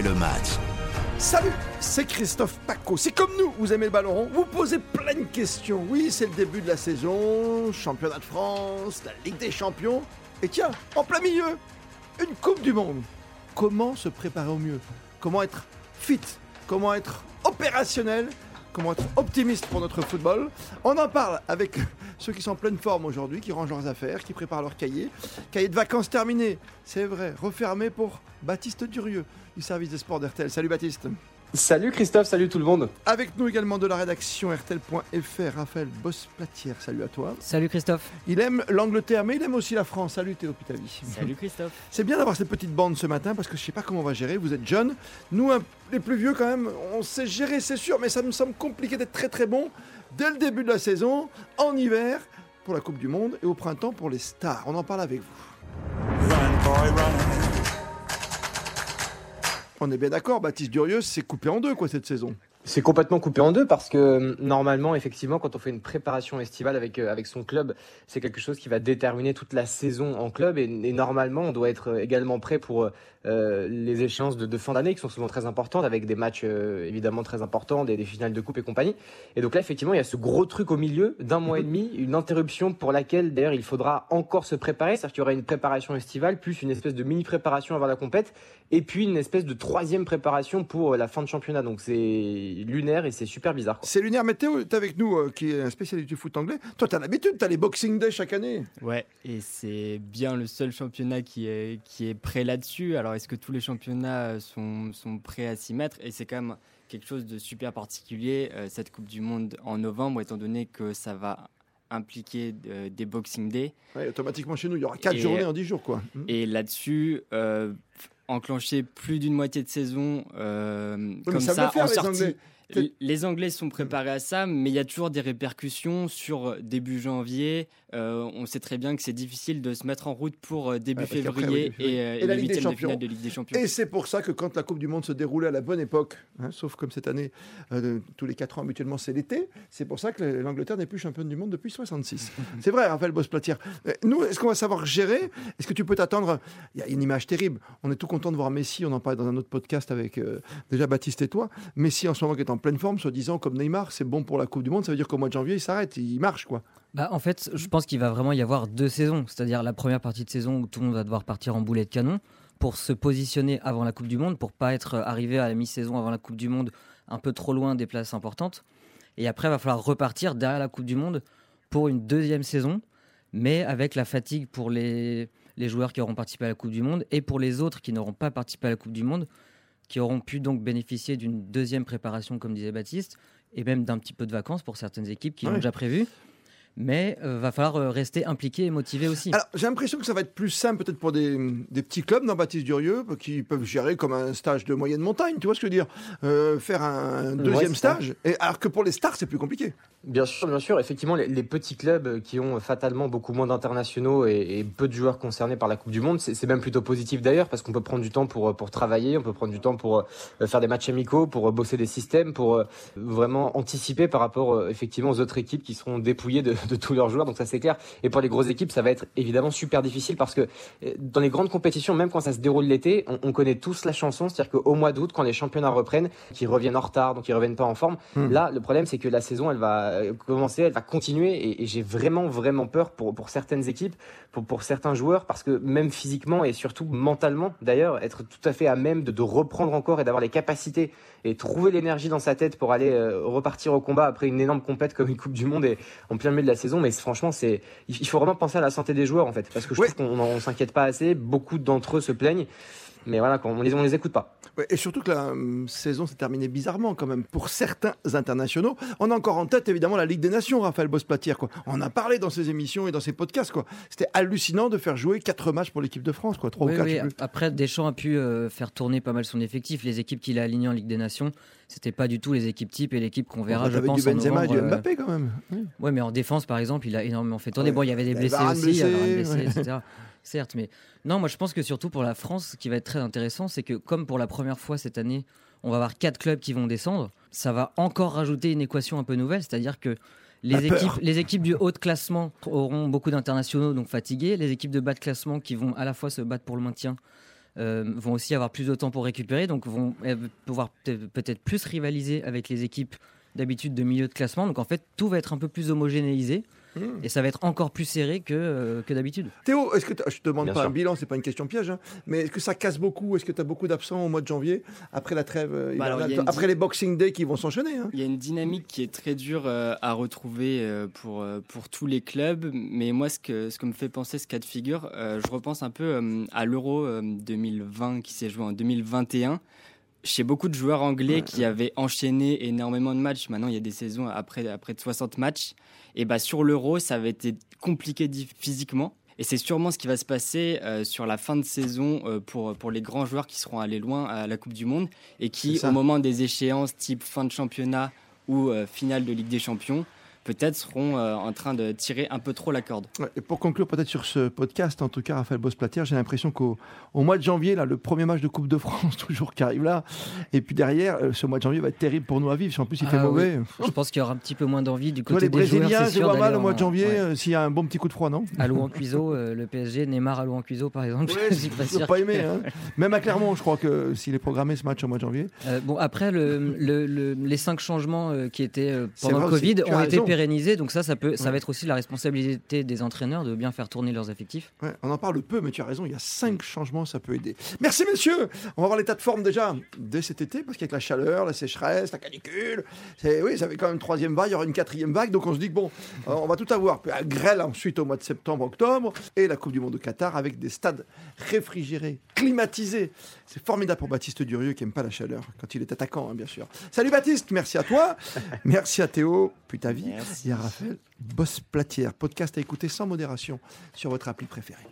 le match. Salut, c'est Christophe Paco. C'est comme nous, vous aimez le ballon rond, vous posez plein de questions. Oui, c'est le début de la saison, championnat de France, la Ligue des champions. Et tiens, en plein milieu, une Coupe du Monde. Comment se préparer au mieux? Comment être fit? Comment être opérationnel? Comment être optimiste pour notre football On en parle avec ceux qui sont en pleine forme aujourd'hui, qui rangent leurs affaires, qui préparent leurs cahiers. Cahier de vacances terminé, c'est vrai, refermé pour Baptiste Durieux du service des sports d'RTL. Salut Baptiste Salut Christophe, salut tout le monde. Avec nous également de la rédaction RTL.fr, Raphaël Boss-Platière. Salut à toi. Salut Christophe. Il aime l'Angleterre, mais il aime aussi la France. Salut Théo Pitavi. Salut Christophe. C'est bien d'avoir cette petite bande ce matin parce que je sais pas comment on va gérer. Vous êtes jeunes. Nous, les plus vieux, quand même, on sait gérer, c'est sûr, mais ça me semble compliqué d'être très très bon dès le début de la saison, en hiver pour la Coupe du Monde et au printemps pour les stars. On en parle avec vous. On est bien d'accord, Baptiste Durieux, c'est coupé en deux quoi cette saison. C'est complètement coupé en deux parce que euh, normalement, effectivement, quand on fait une préparation estivale avec, euh, avec son club, c'est quelque chose qui va déterminer toute la saison en club et, et normalement, on doit être également prêt pour euh, les échéances de, de fin d'année qui sont souvent très importantes avec des matchs euh, évidemment très importants, des, des, finales de coupe et compagnie. Et donc là, effectivement, il y a ce gros truc au milieu d'un mois et demi, une interruption pour laquelle d'ailleurs il faudra encore se préparer, c'est-à-dire qu'il y aura une préparation estivale plus une espèce de mini préparation avant la compète et puis une espèce de troisième préparation pour la fin de championnat. Donc c'est lunaire et c'est super bizarre. C'est lunaire. Mais Théo, t'es avec nous, euh, qui est un spécialiste du foot anglais. Toi, t'as l'habitude, t'as les Boxing Day chaque année. Ouais, et c'est bien le seul championnat qui est, qui est prêt là-dessus. Alors, est-ce que tous les championnats sont, sont prêts à s'y mettre? Et c'est quand même quelque chose de super particulier, euh, cette Coupe du Monde en novembre, étant donné que ça va impliquer euh, des Boxing Day. Ouais, automatiquement, chez nous, il y aura 4 journées en 10 jours. quoi. Et là-dessus, euh, enclencher plus d'une moitié de saison euh, Oui, comme ça, faire, en sortie. Les Anglais sont préparés à ça, mais il y a toujours des répercussions sur début janvier. Euh, on sait très bien que c'est difficile de se mettre en route pour euh, début Ouais, qu'après, février oui. et, euh, Et et la Ligue des de Champions. finale de Ligue des Champions. Et c'est pour ça que quand la Coupe du Monde se déroulait à la bonne époque, hein, sauf comme cette année, euh, tous les 4 ans habituellement c'est l'été, c'est pour ça que l'Angleterre n'est plus championne du monde depuis 66. c'est vrai, Raphaël Boss-Platière. Euh, Nous, est-ce qu'on va savoir gérer? Est-ce que tu peux t'attendre? Il y a une image terrible. On est tout content de voir Messi, on en parlait dans un autre podcast avec euh, déjà Baptiste et toi. Messi en ce moment qui est en pleine forme, soi-disant comme Neymar, c'est bon pour la Coupe du Monde, ça veut dire qu'au mois de janvier, il s'arrête, il marche quoi. Bah, en fait, je pense qu'il va vraiment y avoir deux saisons. C'est-à-dire la première partie de saison où tout le monde va devoir partir en boulet de canon pour se positionner avant la Coupe du Monde, pour pas être arrivé à la mi-saison avant la Coupe du Monde un peu trop loin des places importantes. Et après, il va falloir repartir derrière la Coupe du Monde pour une deuxième saison, mais avec la fatigue pour les, les joueurs qui auront participé à la Coupe du Monde et pour les autres qui n'auront pas participé à la Coupe du Monde, qui auront pu donc bénéficier d'une deuxième préparation, comme disait Baptiste, et même d'un petit peu de vacances pour certaines équipes qui Ouais. l'ont déjà prévu. Mais euh, va falloir euh, rester impliqué et motivé aussi. Alors, j'ai l'impression que ça va être plus simple peut-être pour des, des petits clubs dans Baptiste Durieux qui peuvent gérer comme un stage de moyenne montagne, tu vois ce que je veux dire Euh, Faire un deuxième stage. Et, alors que pour les stars, c'est plus compliqué. Bien sûr, bien sûr. Effectivement, les, les petits clubs qui ont fatalement beaucoup moins d'internationaux et, et peu de joueurs concernés par la Coupe du Monde, c'est même plutôt positif d'ailleurs parce qu'on peut prendre du temps pour, pour travailler, on peut prendre du temps pour euh, faire des matchs amicaux, pour euh, bosser des systèmes, pour euh, vraiment anticiper par rapport euh, effectivement aux autres équipes qui seront dépouillées de, de tous leurs joueurs. Donc ça c'est clair. Et pour les grosses équipes, ça va être évidemment super difficile parce que euh, dans les grandes compétitions, même quand ça se déroule l'été, on, on connaît tous la chanson, c'est-à-dire qu'au mois d'août, quand les championnats reprennent, qui reviennent en retard, donc ils reviennent pas en forme, Hmm. Là, le problème, c'est que la saison, elle va euh, commencer, elle va continuer, et, et j'ai vraiment, vraiment peur pour, pour certaines équipes, pour, pour certains joueurs, parce que même physiquement et surtout mentalement, d'ailleurs, être tout à fait à même de, de reprendre encore et d'avoir les capacités et trouver l'énergie dans sa tête pour aller euh, repartir au combat après une énorme compète comme une Coupe du Monde et en plein milieu de la saison. Mais franchement, c'est, il il faut vraiment penser à la santé des joueurs, en fait, parce que je Ouais. trouve qu'on on s'inquiète pas assez. Beaucoup d'entre eux se plaignent. Mais voilà, on les, on les écoute pas. Ouais, Et surtout que la hum, saison s'est terminée bizarrement quand même pour certains internationaux. On a encore en tête évidemment la Ligue des Nations, Raphaël Boss-Platière. Quoi. On a parlé dans ses émissions et dans ses podcasts. Quoi. C'était hallucinant de faire jouer quatre matchs pour l'équipe de France, quoi, trois Oui, ou quatre. oui, plus. Après, Deschamps a pu euh, faire tourner pas mal son effectif. Les équipes qu'il a alignées en Ligue des Nations, c'était pas du tout les équipes types et l'équipe qu'on verra, je Avec pense, du en Benzema et du euh, Mbappé quand même. Oui. Ouais, mais en défense, par exemple, il a énormément fait tourner. Ouais. Bon, il y avait des Il y blessés aussi, il y avait blessé, blessé, ouais. etc. Certes, mais non, moi je pense que surtout pour la France, ce qui va être très intéressant, c'est que comme pour la première fois cette année, on va avoir quatre clubs qui vont descendre, ça va encore rajouter une équation un peu nouvelle, c'est-à-dire que les équipes, les équipes du haut de classement auront beaucoup d'internationaux, donc fatigués. Les équipes de bas de classement qui vont à la fois se battre pour le maintien vont aussi avoir plus de temps pour récupérer, donc vont pouvoir peut-être plus rivaliser avec les équipes d'habitude de milieu de classement. Donc en fait, tout va être un peu plus homogénéisé. Et ça va être encore plus serré que, euh, que d'habitude. Théo, est-ce que je te demande pas un bilan, c'est pas une question piège, hein, mais est-ce que ça casse beaucoup Est-ce que tu as beaucoup d'absents au mois de janvier après la trêve, euh, bah après les Boxing Day qui vont s'enchaîner hein. Il y a une dynamique qui est très dure euh, à retrouver pour, pour tous les clubs, mais moi, ce que, ce que me fait penser ce cas de figure, je repense un peu à l'Euro 2020 qui s'est joué en 2021 chez beaucoup de joueurs anglais qui avaient enchaîné énormément de matchs, maintenant il y a des saisons après, après de 60 matchs, et bah sur l'Euro, ça avait été compliqué physiquement. Et c'est sûrement ce qui va se passer euh, sur la fin de saison euh, pour, pour les grands joueurs qui seront allés loin à la Coupe du Monde et qui, au moment des échéances type fin de championnat ou euh, finale de Ligue des Champions, peut-être seront euh, en train de tirer un peu trop la corde. et pour conclure peut-être sur ce podcast, en tout cas, Raphaël Bosplatière, j'ai l'impression qu'au mois de janvier, là, le premier match de Coupe de France, toujours qui arrive là, et puis derrière, euh, ce mois de janvier va être terrible pour nous à vivre. Si en plus il fait ah mauvais. Je pense qu'il y aura un petit peu moins d'envie du côté des Brésiliens, je vois mal au mois de janvier euh, s'il y a un bon petit coup de froid, non À en Cuiseau, le PSG, Neymar à en Cuiseau, par exemple. je suis pas sûr. pas aimé. Hein. Même à Clermont, je crois que s'il est programmé ce match au mois de janvier. bon, après, le, les cinq changements qui étaient pendant le Covid ont été donc ça, ça ça, va être aussi la responsabilité des entraîneurs de bien faire tourner leurs effectifs. on en parle peu, mais tu as raison, il y a cinq changements, ça peut aider. Merci messieurs On va voir l'état de forme déjà dès cet été, parce qu'avec la chaleur, la sécheresse, la canicule, oui, ça fait quand même une troisième vague, il y aura une quatrième vague, donc on se dit que bon, euh, on va tout avoir. Un grêle ensuite au mois de septembre, octobre, et la Coupe du Monde de Qatar avec des stades réfrigérés, climatisés. C'est formidable pour Baptiste Durieux qui n'aime pas la chaleur, quand il est attaquant, hein, bien sûr. Salut Baptiste, merci à toi, merci à Théo, puis ta vie, merci. et à Raphaël. Boss Platière, podcast à écouter sans modération sur votre appli préférée.